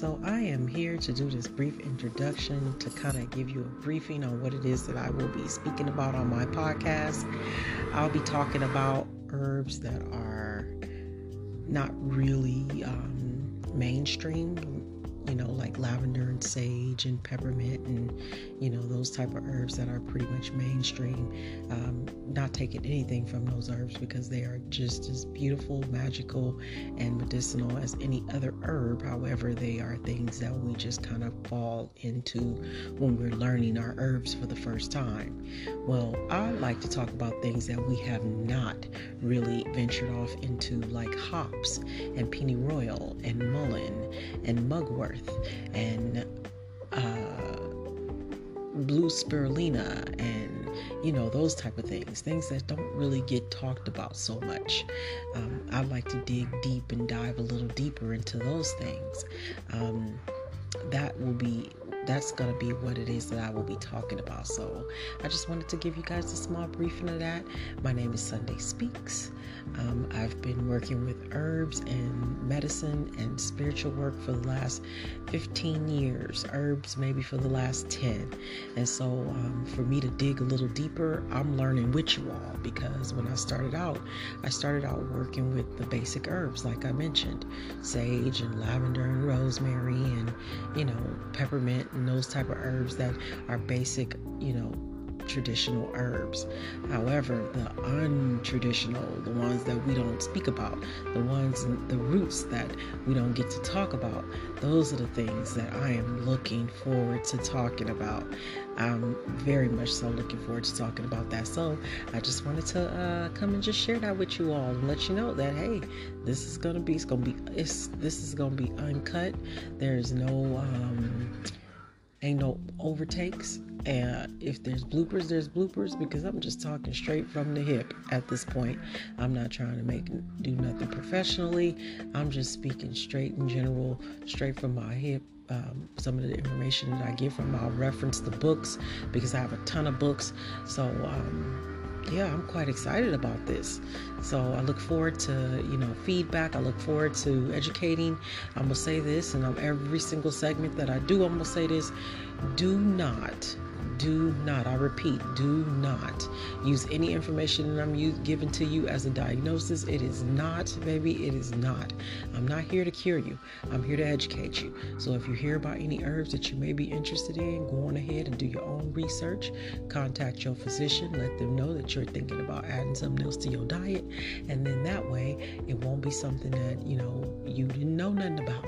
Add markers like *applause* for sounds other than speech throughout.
So, I am here to do this brief introduction to kind of give you a briefing on what it is that I will be speaking about on my podcast. I'll be talking about herbs that are not really um, mainstream, you know, like lavender and sage and peppermint and, you know, those type of herbs that are pretty much mainstream. Um, not taking anything from those herbs because they are just as beautiful, magical, and medicinal as any other herb. However, they are things that we just kind of fall into when we're learning our herbs for the first time. Well, I like to talk about things that we have not really ventured off into, like hops and pennyroyal and mullein and mugwort and uh, blue spirulina and you know those type of things things that don't really get talked about so much. Um, i like to dig deep and dive a little deeper into those things. Um, that will be that's going to be what it is that I will be talking about. So I just wanted to give you guys a small briefing of that. My name is Sunday Speaks. Um, I've been working with herbs and medicine and spiritual work for the last 15 years, herbs maybe for the last 10. And so um, for me to dig a little deeper, I'm learning with you all because when I started out, I started out working with the basic herbs, like I mentioned sage and lavender and rosemary and, you know, peppermint and those type of herbs that are basic, you know, traditional herbs. However, the untraditional, the ones that we don't speak about, the ones, the roots that we don't get to talk about, those are the things that I am looking forward to talking about. I'm very much so looking forward to talking about that. So I just wanted to uh, come and just share that with you all and let you know that hey, this is gonna be, it's gonna be, it's this is gonna be uncut. There's no um, ain't no overtakes. And if there's bloopers there's bloopers because i'm just talking straight from the hip at this point. I'm not trying to make do nothing professionally. I'm just speaking straight in general straight from my hip. Um, some of the information that i get from i'll reference the books because i have a ton of books. So um, yeah, I'm quite excited about this. So I look forward to, you know, feedback. I look forward to educating. I'm going to say this, and on every single segment that I do, I'm going to say this. Do not do not, I repeat, do not use any information that I'm giving to you as a diagnosis. It is not, baby, it is not. I'm not here to cure you. I'm here to educate you. So if you hear about any herbs that you may be interested in, go on ahead and do your own research. Contact your physician. Let them know that you're thinking about adding something else to your diet. And then that way, it won't be something that, you know, you didn't know nothing about.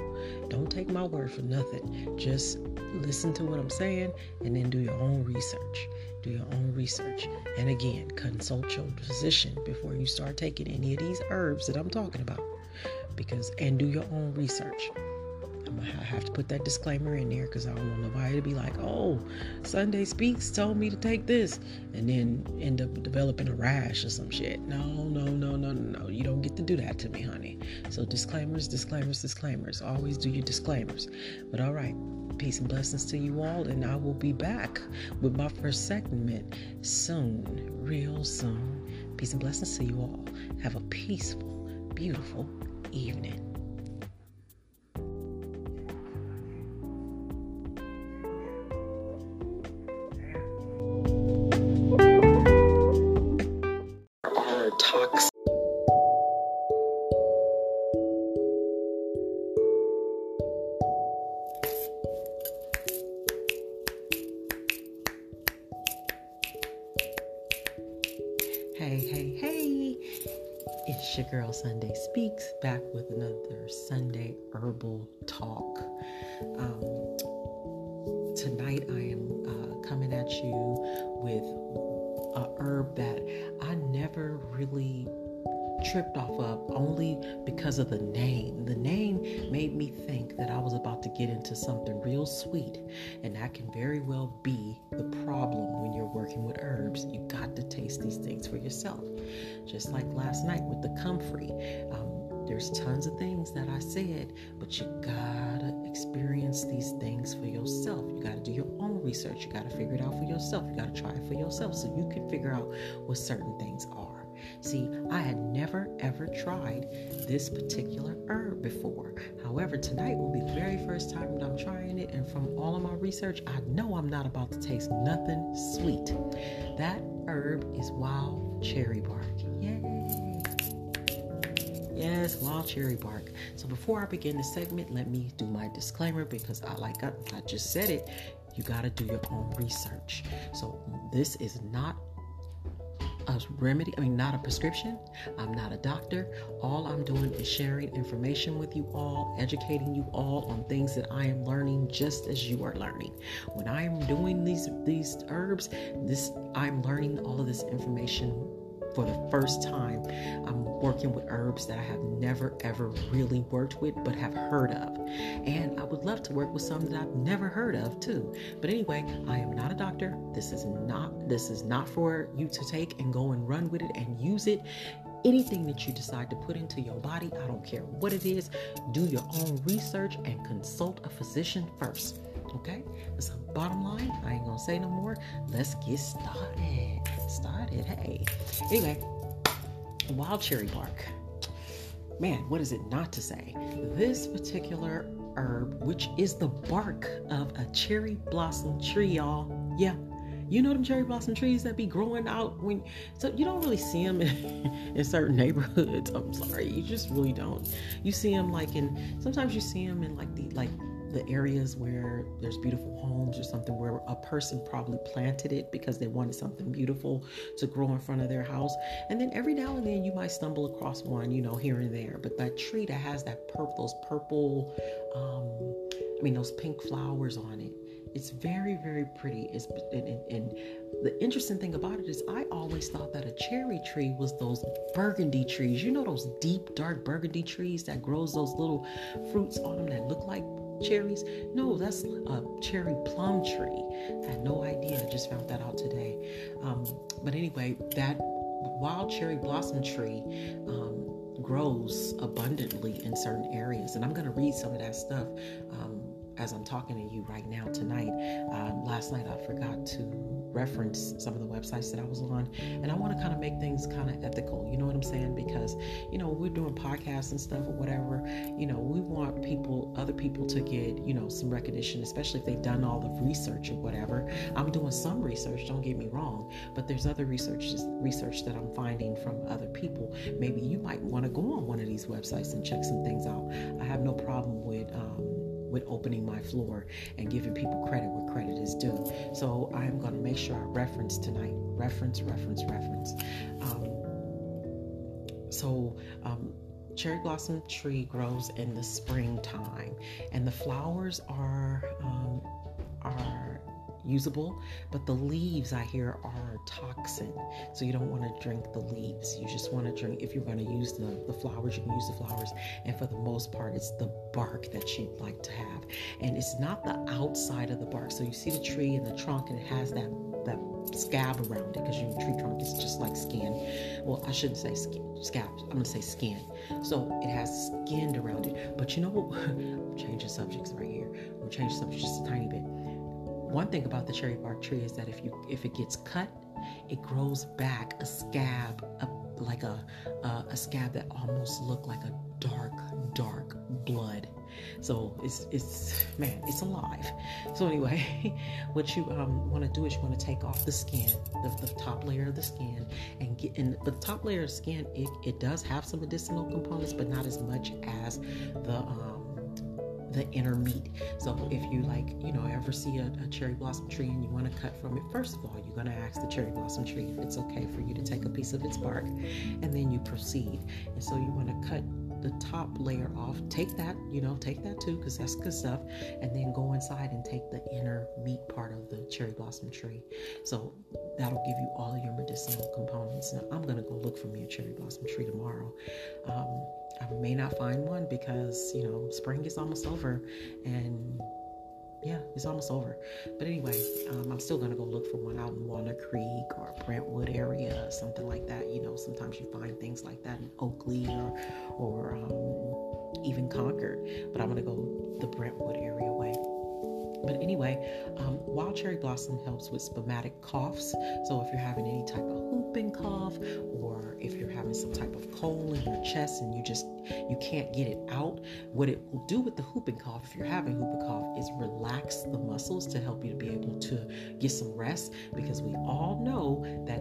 Don't take my word for nothing. Just listen to what I'm saying and then do your own research. Do your own research. And again, consult your physician before you start taking any of these herbs that I'm talking about. Because and do your own research. I'm gonna have to put that disclaimer in there because I don't want nobody to be like, "Oh, Sunday Speaks told me to take this," and then end up developing a rash or some shit. No, no, no, no, no, no. You don't get to do that to me, honey. So disclaimers, disclaimers, disclaimers. Always do your disclaimers. But all right, peace and blessings to you all, and I will be back with my first segment soon, real soon. Peace and blessings to you all. Have a peaceful, beautiful evening. That can very well be the problem when you're working with herbs. You got to taste these things for yourself. Just like last night with the comfrey. Um, there's tons of things that I said, but you gotta experience these things for yourself. You gotta do your own research. You gotta figure it out for yourself. You gotta try it for yourself so you can figure out what certain things are. See, I had never ever tried this particular herb before. However, tonight will be the very first time that I'm trying it, and from all of my research, I know I'm not about to taste nothing sweet. That herb is wild cherry bark. Yay! Yes, wild cherry bark. So before I begin the segment, let me do my disclaimer because I like I, I just said it. You got to do your own research. So this is not a remedy, I mean, not a prescription. I'm not a doctor. All I'm doing is sharing information with you all, educating you all on things that I am learning just as you are learning. When I am doing these these herbs, this I'm learning all of this information for the first time. I'm working with herbs that I have never ever really worked with but have heard of. And I would love to work with some that I've never heard of too. But anyway, I am not a doctor. This is not this is not for you to take and go and run with it and use it anything that you decide to put into your body, I don't care what it is, do your own research and consult a physician first. Okay? So, bottom line, I ain't gonna say no more. Let's get started. Started, hey. Anyway, wild cherry bark. Man, what is it not to say? This particular herb, which is the bark of a cherry blossom tree, y'all. Yeah, you know them cherry blossom trees that be growing out when so you don't really see them in, *laughs* in, certain neighborhoods i'm sorry you just really don't you see them like in sometimes you see them in like the like the areas where there's beautiful homes or something where a person probably planted it because they wanted something beautiful to grow in front of their house. And then every now and then you might stumble across one, you know, here and there. But that tree that has that purple, those purple, um, I mean, those pink flowers on it. It's very, very pretty. It's and, and, and, the interesting thing about it is, I always thought that a cherry tree was those burgundy trees. You know those deep, dark burgundy trees that grows those little fruits on them that look like cherries. No, that's a cherry plum tree. I had no idea. I just found that out today. Um, but anyway, that wild cherry blossom tree um, grows abundantly in certain areas. And I'm going to read some of that stuff. Um, as I'm talking to you right now tonight. Uh, last night I forgot to reference some of the websites that I was on, and I want to kind of make things kind of ethical. You know what I'm saying? Because you know we're doing podcasts and stuff or whatever. You know we want people, other people, to get you know some recognition, especially if they've done all the research or whatever. I'm doing some research. Don't get me wrong, but there's other research research that I'm finding from other people. Maybe you might want to go on one of these websites and check some things out. I have no problem with. Um, with opening my floor and giving people credit where credit is due. So I'm going to make sure I reference tonight. Reference, reference, reference. Um, so, um, cherry blossom tree grows in the springtime, and the flowers are um, usable, but the leaves I hear are toxin. So you don't want to drink the leaves. You just want to drink, if you're going to use the, the flowers, you can use the flowers. And for the most part, it's the bark that you'd like to have. And it's not the outside of the bark. So you see the tree and the trunk, and it has that, that scab around it because your tree trunk is just like skin. Well, I shouldn't say skin, scab. I'm to say skin. So it has skin around it. But you know what? *laughs* I'm changing subjects right here. I'm going to change the subject just a tiny bit one thing about the cherry bark tree is that if you if it gets cut, it grows back a scab, a, like a, a a scab that almost look like a dark dark blood. So it's it's man, it's alive. So anyway, *laughs* what you um, want to do is you want to take off the skin, the, the, top layer of the skin, and get in. The top layer of skin, it, it does have some medicinal components, but not as much as the um, the inner meat. So if you like, you know, ever see a, a cherry blossom tree and you want to cut from it, first of all, you're going to ask the cherry blossom tree if it's okay for you to take a piece of its bark, and then you proceed. And so you want to cut the top layer off. Take that, you know, take that too, because that's good stuff. And then go inside and take the inner meat part of the cherry blossom tree. So that'll give you all your medicinal components. Now I'm gonna go look for me a cherry blossom tree tomorrow. Um, I may not find one because, you know, spring is almost over and yeah, it's almost over. But anyway, um, I'm still gonna go look for one out in Walnut Creek or Brentwood area, something like that. You know, sometimes you find things like that in Oakley or, or um, even Concord. But I'm gonna go the Brentwood area way. But anyway, um, wild cherry blossom helps with spasmodic coughs. So if you're having any type of whooping cough or if you're having some type of cold in your chest and you just you can't get it out, what it will do with the whooping cough, if you're having whooping cough, is relax the muscles to help you to be able to get some rest because we all know that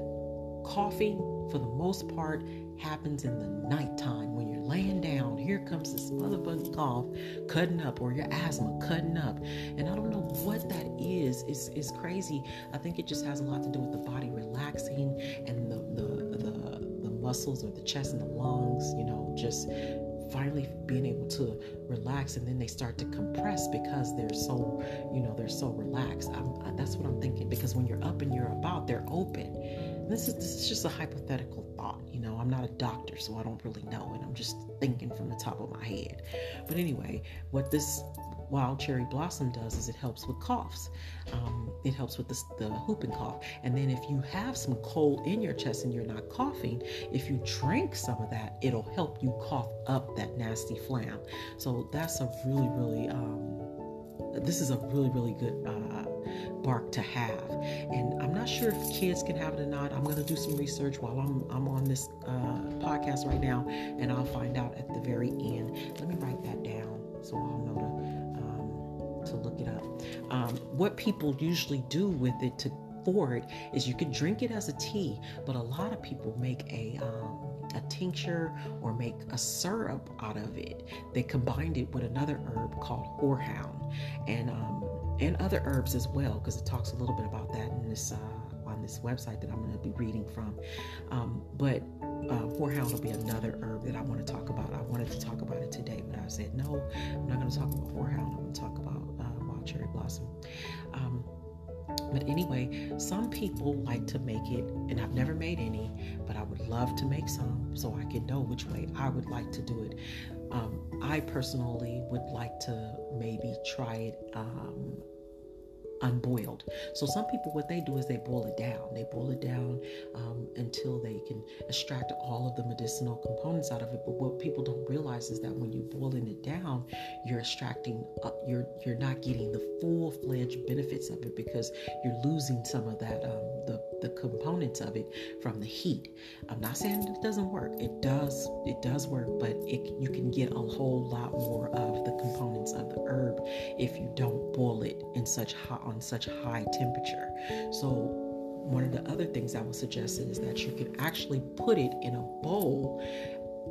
coughing for the most part happens in the nighttime when you're laying down. Here comes this motherfucking cough cutting up or your asthma cutting up. And I don't know what that is. It's, it's crazy. I think it just has a lot to do with the body relaxing and the, the, the, the muscles or the chest and the lungs, you know, just finally being able to relax and then they start to compress because they're so you know they're so relaxed I'm, that's what i'm thinking because when you're up and you're about they're open this is this is just a hypothetical thought you know? I'm not a doctor so i don't really know and i'm just thinking from the top of my head. But anyway what this wild cherry blossom does is it helps with coughs. Um, it helps with the, the whooping cough. And then if you have some cold in your chest and you're not coughing if you drink some of that it'll help you cough up that nasty phlegm. So that's a really really um, this is a really really good uh, bark to have. And I'm not sure if kids can have it or not. I'm going to do some research while I'm, I'm on this uh, podcast right now, and I'll find out at the very end. Let me write that down so I'll know to, um, to look it up. Um, what people usually do with it to for it is you can drink it as a tea, but a lot of people make a um, a tincture or make a syrup out of it. They combined it with another herb called horehound, and um, and other herbs as well, because it talks a little bit about that in this uh, on this website that I'm going to be reading from. Um, but uh, horehound will be another herb that I want to talk about. I wanted to talk about it today, but I said no, I'm not going to talk about horehound. I'm going to talk about uh, wild cherry blossom. Um, but anyway, some people like to make it, and I've never made any, but I would love to make some so I can know which way I would like to do it. Um, I personally would like to maybe try it um, unboiled. So some people, what they do is they boil it down. They boil it down um, until they can extract all of the medicinal components out of it. But what people don't realize is that when you're boiling it down, you're extracting. Uh, you're you're not getting the full fledged benefits of it because you're losing some of that um, the the components of it from the heat. I'm not saying it doesn't work. It does. It does work, but it you can get a whole lot more of the components of the herb if you don't boil it in such hot on such high temperature. So one of the other things I would suggest is that you can actually put it in a bowl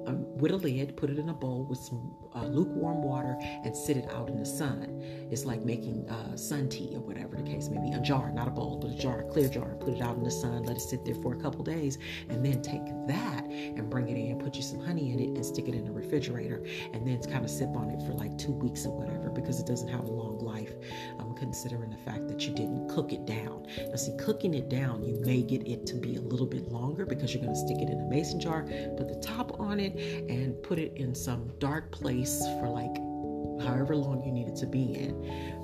um, with a lid, put it in a bowl with some uh, lukewarm water, and sit it out in the sun. It's like making uh, sun tea or whatever the case may be. A jar, not a bowl, but a jar, a clear jar. Put it out in the sun, let it sit there for a couple days, and then take that and bring it in, put you some honey in it, and stick it in the refrigerator, and then kind of sip on it for like two weeks or whatever because it doesn't have a long life. Um, considering the fact that you didn't cook it down. Now, see, cooking it down, you may get it to be a little bit longer because you're going to stick it in a mason jar, put the top on it, and put it in some dark place for like however long you need it to be in.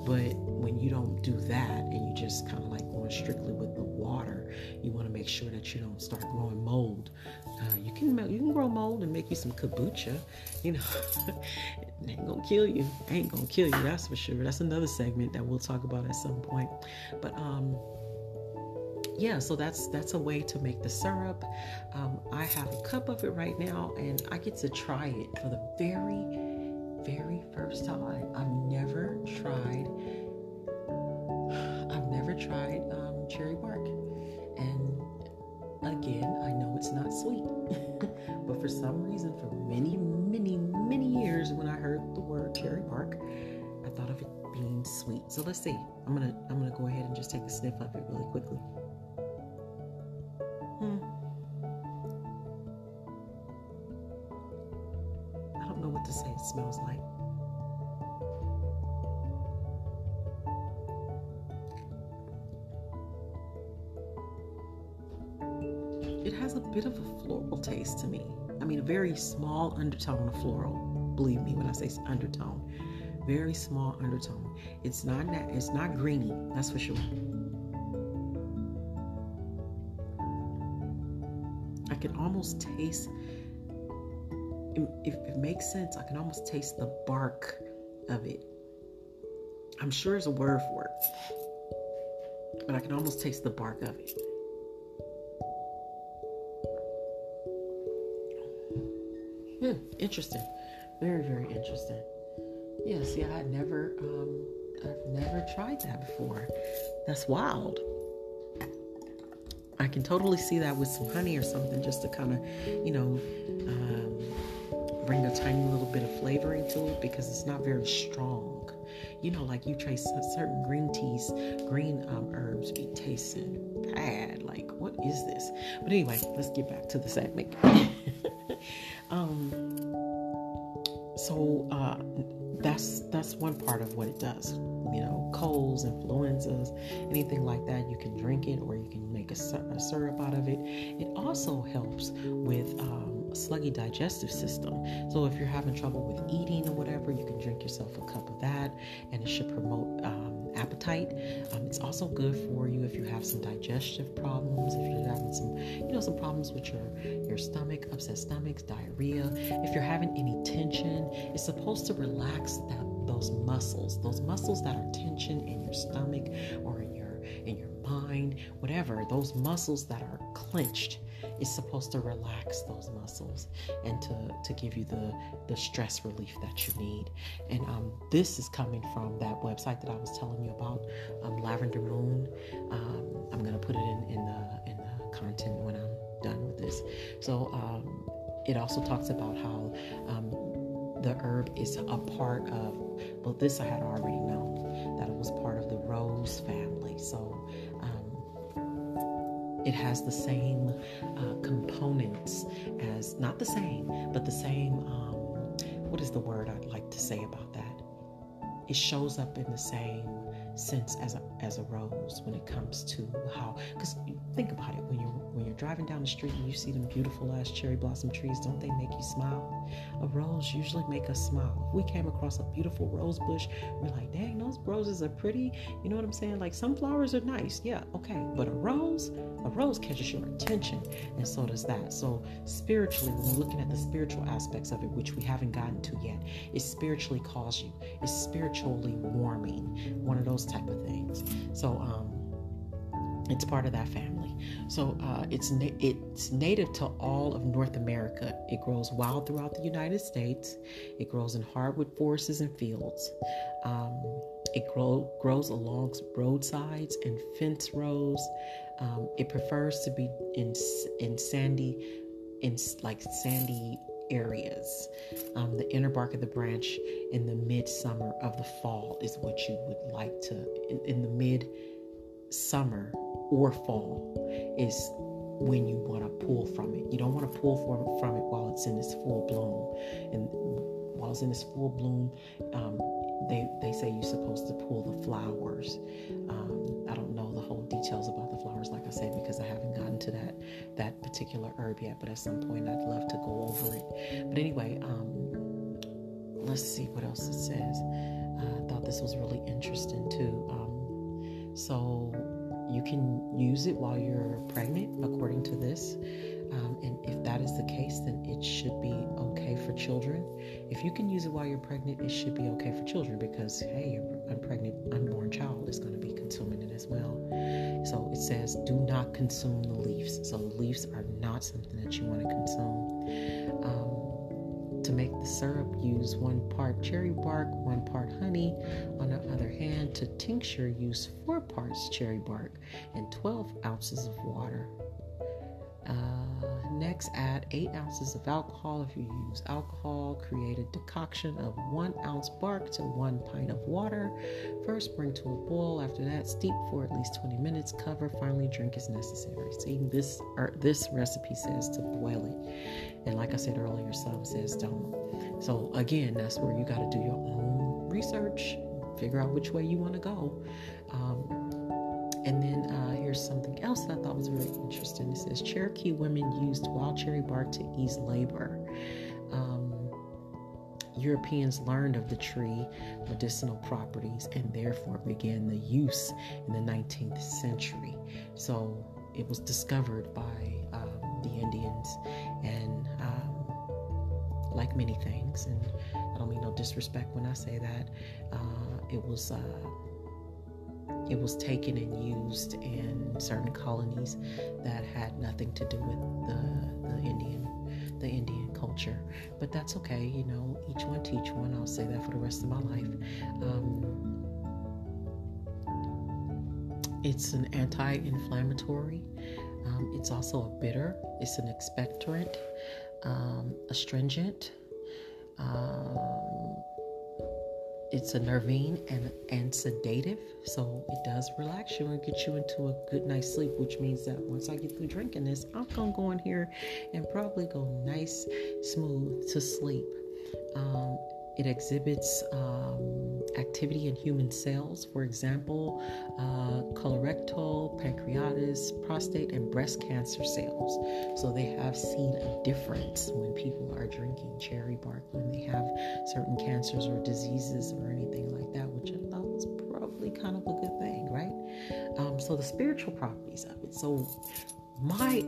But when you don't do that and you just kind of like going strictly with the water, you want to make sure that you don't start growing mold. Uh, you can you can grow mold and make you some kombucha. You know, *laughs* ain't gonna kill you. Ain't gonna kill you. That's for sure. That's another segment that we'll talk about at some point. But um, yeah, so that's that's a way to make the syrup. Um, I have a cup of it right now, and I get to try it for the very, very first time. I've never tried. I've never tried um, cherry bark, again, I know it's not sweet, *laughs* but for some reason, for many, many, many years, when I heard the word cherry bark, I thought of it being sweet. So let's see. I'm gonna I'm gonna go ahead and just take a sniff of it really quickly. Hmm. I don't know what to say it smells like. Has a bit of a floral taste to me. I mean, a very small undertone of floral. Believe me when I say undertone. Very small undertone. It's not that it's not greeny, that's for sure. I can almost taste, if it makes sense, I can almost taste the bark of it. I'm sure there's a word for it, but I can almost taste the bark of it. Hmm, interesting. Very, very interesting. Yeah, see, I never, um, I've never tried that before. That's wild. I can totally see that with some honey or something, just to kind of, you know, um, bring a tiny little bit of flavoring to it because it's not very strong. You know, like you trace certain green teas, green um, herbs be tasting bad. Like, what is this? But anyway, let's get back to the segment. *laughs* um, so uh, that's that's one part of what it does. You know, colds, influenzas, anything like that, you can drink it or you can make a, a syrup out of it. It also helps with um, a sluggy digestive system. So if you're having trouble with eating or whatever, you can drink yourself a cup of that, and it should promote. Um, appetite. Um, it's also good for you if you have some digestive problems, if you're having some, you know, some problems with your your stomach, upset stomachs, diarrhea. If you're having any tension, it's supposed to relax that those muscles, those muscles that are tension in your stomach or in your in your mind, whatever, those muscles that are clenched is supposed to relax those muscles and to, to give you the, the stress relief that you need. And um, this is coming from that website that I was telling you about, um, Lavender Moon. Um, I'm going to put it in, in, the, in the content when I'm done with this. So um, it also talks about how um, the herb is a part of, well, this I had already known, that it was part of the rose family. So it has the same uh, components as, not the same, but the same, um, what is the word I'd like to say about that? It shows up in the same sense as a as a rose when it comes to how because you think about it when you're when you're driving down the street and you see them beautiful ass cherry blossom trees don't they make you smile? A rose usually make us smile. If we came across a beautiful rose bush we're like dang those roses are pretty. You know what i'm saying? Like some flowers are nice yeah okay. But a rose a rose catches your attention and so does that. So spiritually when we're looking at the spiritual aspects of it which we haven't gotten to yet it spiritually calls you it's spiritually warming. One of those type of things. So um, it's part of that family. So uh, it's na- it's native to all of North America. It grows wild throughout the United States. It grows in hardwood forests and fields. Um, it grow, grows along roadsides and fence rows. Um, it prefers to be in in sandy, in like sandy areas. Um, the inner bark of the branch in the midsummer of the fall is what you would like to, in, in the mid summer or fall is when you want to pull from it. You don't want to pull from, from it while it's in its full bloom. And while it's in its full bloom, um, they, they say you're supposed to pull the flowers. Um, I don't know the whole details about I said, because I haven't gotten to that that particular herb yet. But at some point, I'd love to go over it. But anyway, um, let's see what else it says. Uh, I thought this was really interesting too. Um, so you can use it while you're pregnant, according to this. Um, and if that is the case, then it should be okay for children. If you can use it while you're pregnant, it should be okay for children because, hey, a pregnant unborn child is going to be consuming it as well. So it says, do not consume the leaves. So leaves are not something that you want to consume. Um, to make the syrup, use one part cherry bark, one part honey. On the other hand, to tincture, use four parts cherry bark and 12 ounces of water. Uh, next, add 8 ounces of alcohol. If you use alcohol, create a decoction of 1 ounce bark to 1 pint of water. First, bring to a boil. After that, steep for at least 20 minutes. Cover. Finally, drink as necessary. See, this er, this recipe says to boil it, and like I said earlier, some says don't. So again, that's where you got to do your own research, figure out which way you want to go. Um, and then uh, here's something else that I thought was really interesting. It says Cherokee women used wild cherry bark to ease labor. Um, Europeans learned of the tree medicinal properties and therefore began the use in the 19th century. So it was discovered by um, the Indians, and um, like many things, and I don't mean no disrespect when I say that, uh, it was. Uh, it was taken and used in certain colonies that had nothing to do with the, the Indian the Indian culture. but that's okay. You know, each one teach one. I'll say that for the rest of my life. Um, it's an anti-inflammatory. Um, it's also a bitter. It's an expectorant, um, astringent. Um, it's a nervine and, and sedative, so it does relax you and get you into a good night's sleep, which means that once I get through drinking this, I'm gonna go in here and probably go nice, smooth to sleep. Um, it exhibits um, activity in human cells, for example, uh, colorectal, pancreatus, prostate, and breast cancer cells. So they have seen a difference when people are drinking cherry bark, when they have certain cancers or diseases or anything like that, which I thought was probably kind of a good thing, right? Um, so the spiritual properties of it. So my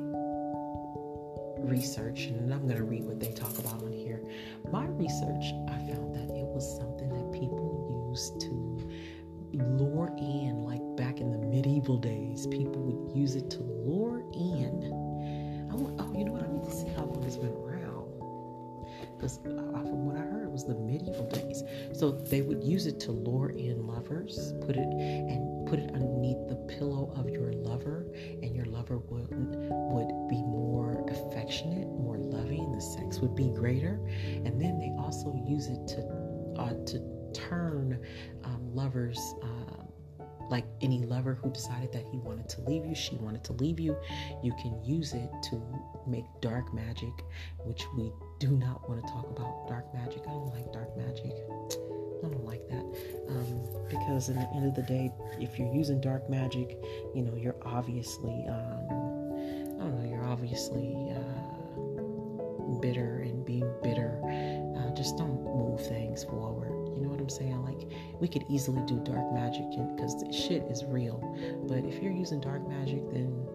research, and I'm going to read what they talk about on here. My research, I was something that people used to lure in, like back in the medieval days, people would use it to lure in. I want, oh, you know what? I need to see how long it's been around. Because uh, from what I heard, it was the medieval days. So they would use it to lure in lovers, put it and put it underneath the pillow of your lover, and your lover would would be more affectionate, more loving. The sex would be greater, and then they also use it to uh, to turn um, lovers. Uh, like any lover who decided that he wanted to leave you, she wanted to leave you, you can use it to make dark magic, which we do not want to talk about dark magic. I don't like dark magic. I don't like that um, because in the end of the day, if you're using dark magic, you know you're obviously um, I don't know you're obviously uh, bitter and being bitter. Uh, just don't move things forward. You know what I'm saying? Like we could easily do dark magic because shit is real, but if you're using dark magic, then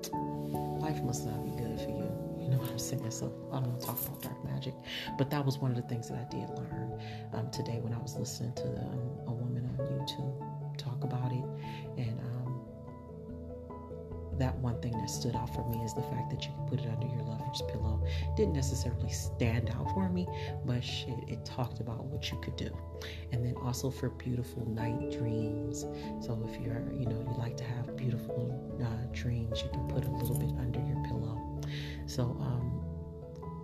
life must not be good for you. You know what I'm saying? So I don't want to talk about dark magic, but that was one of the things that I did learn um, today when I was listening to um, a woman on YouTube talk about it, and um, that one thing that stood out for me is the fact that you can put it under your lover's pillow. Didn't necessarily stand out for me, but shit, it talked about what you could do, and then also for beautiful night dreams. So if you're, you know, you like to have beautiful uh, dreams, you can put a little bit under your pillow so, um,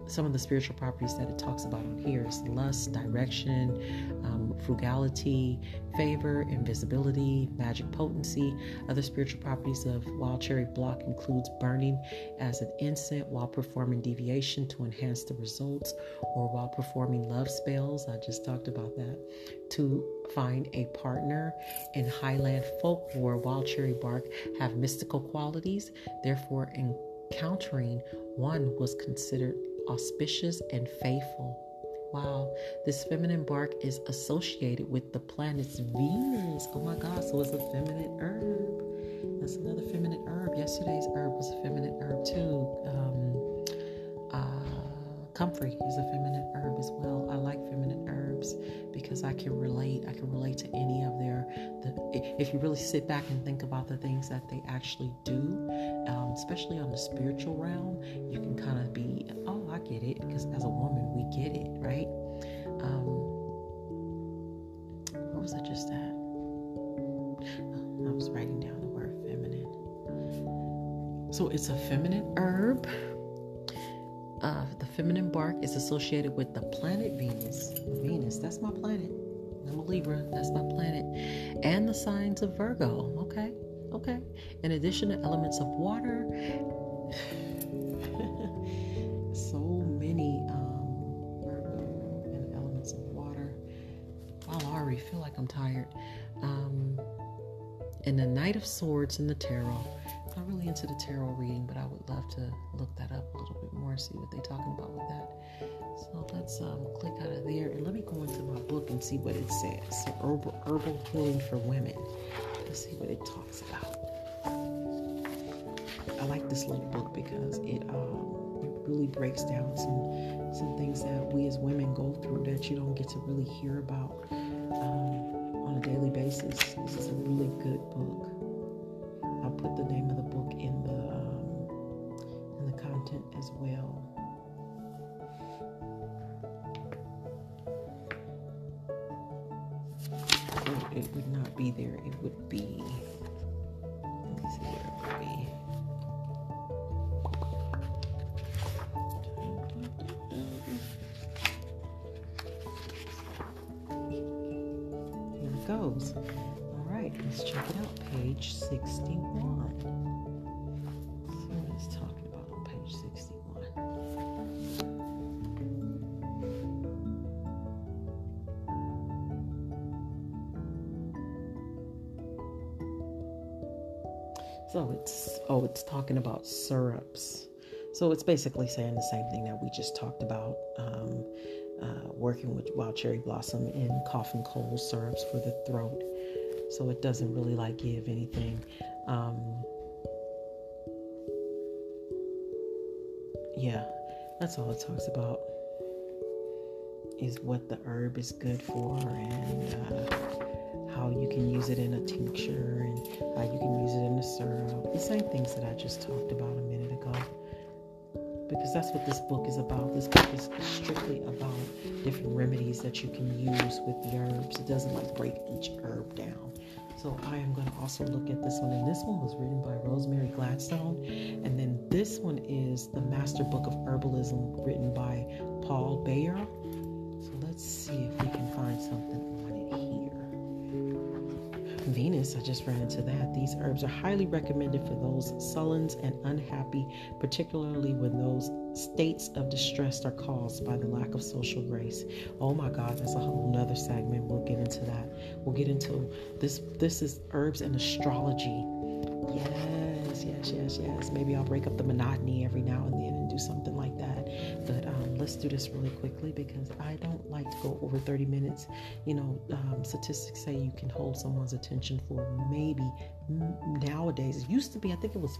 some of the spiritual properties that it talks about on here is lust, direction, um, frugality, favor, invisibility, magic potency. Other spiritual properties of wild cherry block includes burning as an incense while performing deviation to enhance the results, or while performing love spells. I just talked about that. To find a partner in Highland folklore, wild cherry bark have mystical qualities, therefore. encountering one was considered auspicious and faithful. Wow, this feminine bark is associated with the planet's Venus. Oh my God, so it's a feminine herb. That's another feminine herb. Yesterday's herb was a feminine herb too. Um, comfrey is a feminine herb as well. I like feminine herbs because I can relate. I can relate to any of their. The, if you really sit back and think about the things that they actually do, um, especially on the spiritual realm, you can kind of be, oh, I get it, because as a woman, we get it, right? Um, what was I just at? Oh, I was writing down the word feminine. So it's a feminine herb. Uh, the feminine bark is associated with the planet Venus. Venus, that's my planet. I'm a Libra, that's my planet. And the signs of Virgo, okay? Okay. In addition to elements of water, *sighs* so many um, and elements of water. Wow, I already feel like I'm tired. Um, and the Knight of Swords in the tarot. Not really into the tarot reading, but I would love to look that up a little bit more see what they're talking about with that. So let's um, click out of there and let me go into my book and see what it says. So herbal, herbal healing for women. Let's see what it talks about. I like this little book because it um, it really breaks down some some things that we as women go through that you don't get to really hear about um, on a daily basis. This is a really good book. It would not be there. It would be. Let me see where it would be. Here it goes. All right, let's check it out. Page 61. So it's oh, it's talking about syrups. So it's basically saying the same thing that we just talked about. Um, uh, working with wild cherry blossom in cough and cold syrups for the throat. So it doesn't really like give anything. Um, yeah, that's all it talks about. Is what the herb is good for and uh, how you can use it in a tincture and how you can use it in a syrup. The same things that I just talked about a minute ago because that's what this book is about. This book is strictly about different remedies that you can use with the herbs. It doesn't like break each herb down. So I am going to also look at this one. And this one was written by Rosemary Gladstar. And then this one is the Master Book of Herbalism written by Paul Beyerl. So let's see if we can find something. Venus, I just ran into that. These herbs are highly recommended for those sullen and unhappy, particularly when those states of distress are caused by the lack of social grace. Oh my God, that's a whole nother segment. We'll get into that. We'll get into this. This is herbs and astrology. Yes, yes, yes, yes. Maybe I'll break up the monotony every now and then and do something like that. Let's do this really quickly because I don't like to go over 30 minutes. You know, um, statistics say you can hold someone's attention for maybe nowadays. It used to be, I think it was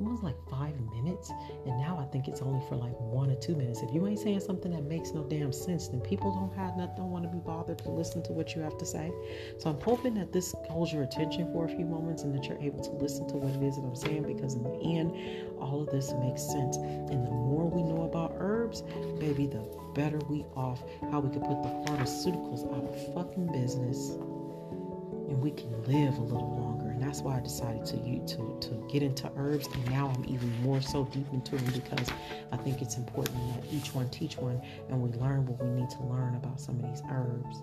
it was like five minutes, and now I think it's only for like one or two minutes. If you ain't saying something that makes no damn sense, then people don't have not don't want to be bothered to listen to what you have to say. So I'm hoping that this holds your attention for a few moments and that you're able to listen to what it is that I'm saying because in the end, all of this makes sense. And the more we know about herbs, baby, the better we off. How we can put the pharmaceuticals out of fucking business, and we can live a little longer and that's why I decided to to to get into herbs and now I'm even more so deep into them because I think it's important that each one teach one and we learn what we need to learn about some of these herbs.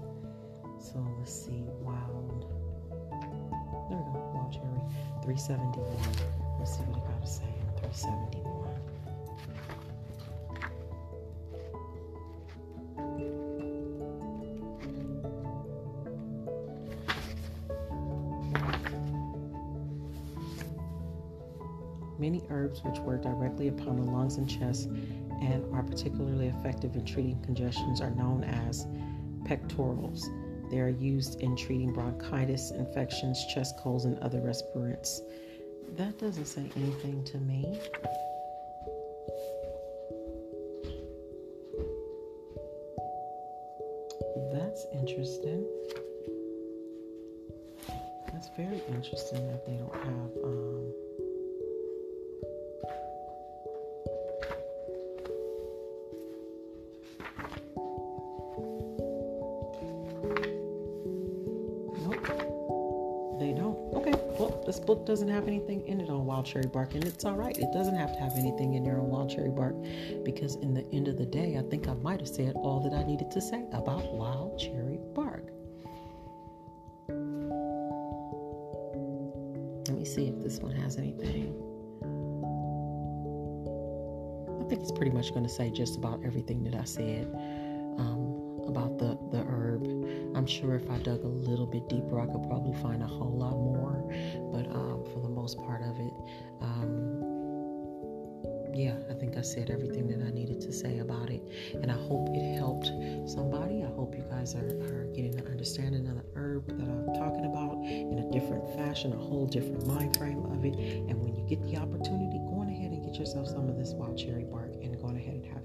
So let's see, wild. There we go, wild cherry, 371. Let's see what I gotta say on 371. Herbs which work directly upon the lungs and chest and are particularly effective in treating congestions are known as pectorals. They are used in treating bronchitis, infections, chest colds, and other respirants. That doesn't say anything to me. This book doesn't have anything in it on wild cherry bark, and it's all right. It doesn't have to have anything in there on wild cherry bark because, in the end of the day, I think I might have said all that I needed to say about wild cherry bark. Let me see if this one has anything. I think it's pretty much going to say just about everything that I said um, about the, the herb. I'm sure if I dug a little bit deeper, I could probably find a whole lot more. But um, for the most part of it, um, yeah, I think I said everything that I needed to say about it. And I hope it helped somebody. I hope you guys are, are getting an understanding of the herb that I'm talking about in a different fashion, a whole different mind frame of it. And when you get the opportunity, go on ahead and get yourself some of this wild cherry bark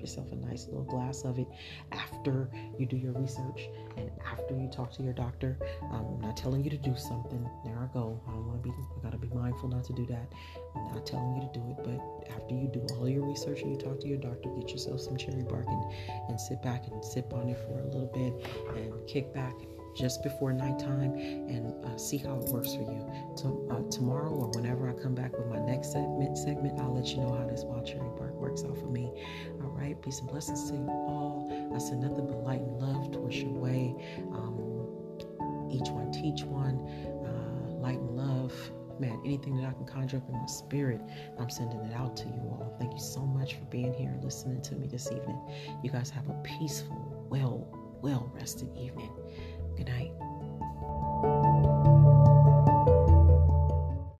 yourself a nice little glass of it after you do your research and after you talk to your doctor. I'm not telling you to do something. There I go. I don't want to be, I got to be mindful not to do that. I'm not telling you to do it, but after you do all your research and you talk to your doctor, get yourself some cherry bark and, and sit back and sip on it for a little bit and kick back just before nighttime and uh, see how it works for you. Uh, tomorrow or whenever I come back with my next segment, segment, I'll let you know how this wild cherry bark works out for me. Right, peace and blessings to you all. I send nothing but light and love towards your way. Um, each one teach one, uh, light and love man, anything that I can conjure up in my spirit, I'm sending it out to you all. Thank you so much for being here and listening to me this evening. You guys have a peaceful, well, well rested evening. Good night.